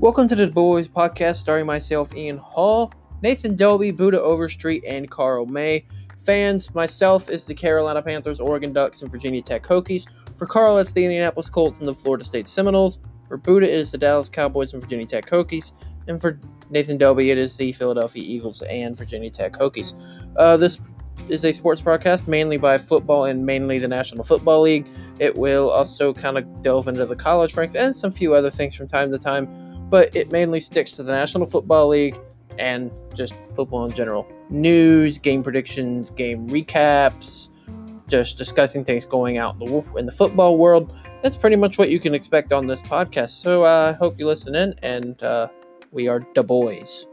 Welcome to the Boys Podcast, starring myself, Ian Hall, Nathan Delby, Buddha Overstreet, and Carl May. Fans, myself is the Carolina Panthers, Oregon Ducks, and Virginia Tech Hokies. For Carl, it's the Indianapolis Colts and the Florida State Seminoles. For Buddha, it is the Dallas Cowboys and Virginia Tech Hokies. And for Nathan Delby, it is the Philadelphia Eagles and Virginia Tech Hokies. Uh, this is a sports broadcast mainly by football and mainly the National Football League. It will also kind of delve into the college ranks and some few other things from time to time but it mainly sticks to the National Football League and just football in general. News, game predictions, game recaps, just discussing things going out in the, in the football world. That's pretty much what you can expect on this podcast. So uh, I hope you listen in, and uh, we are the boys.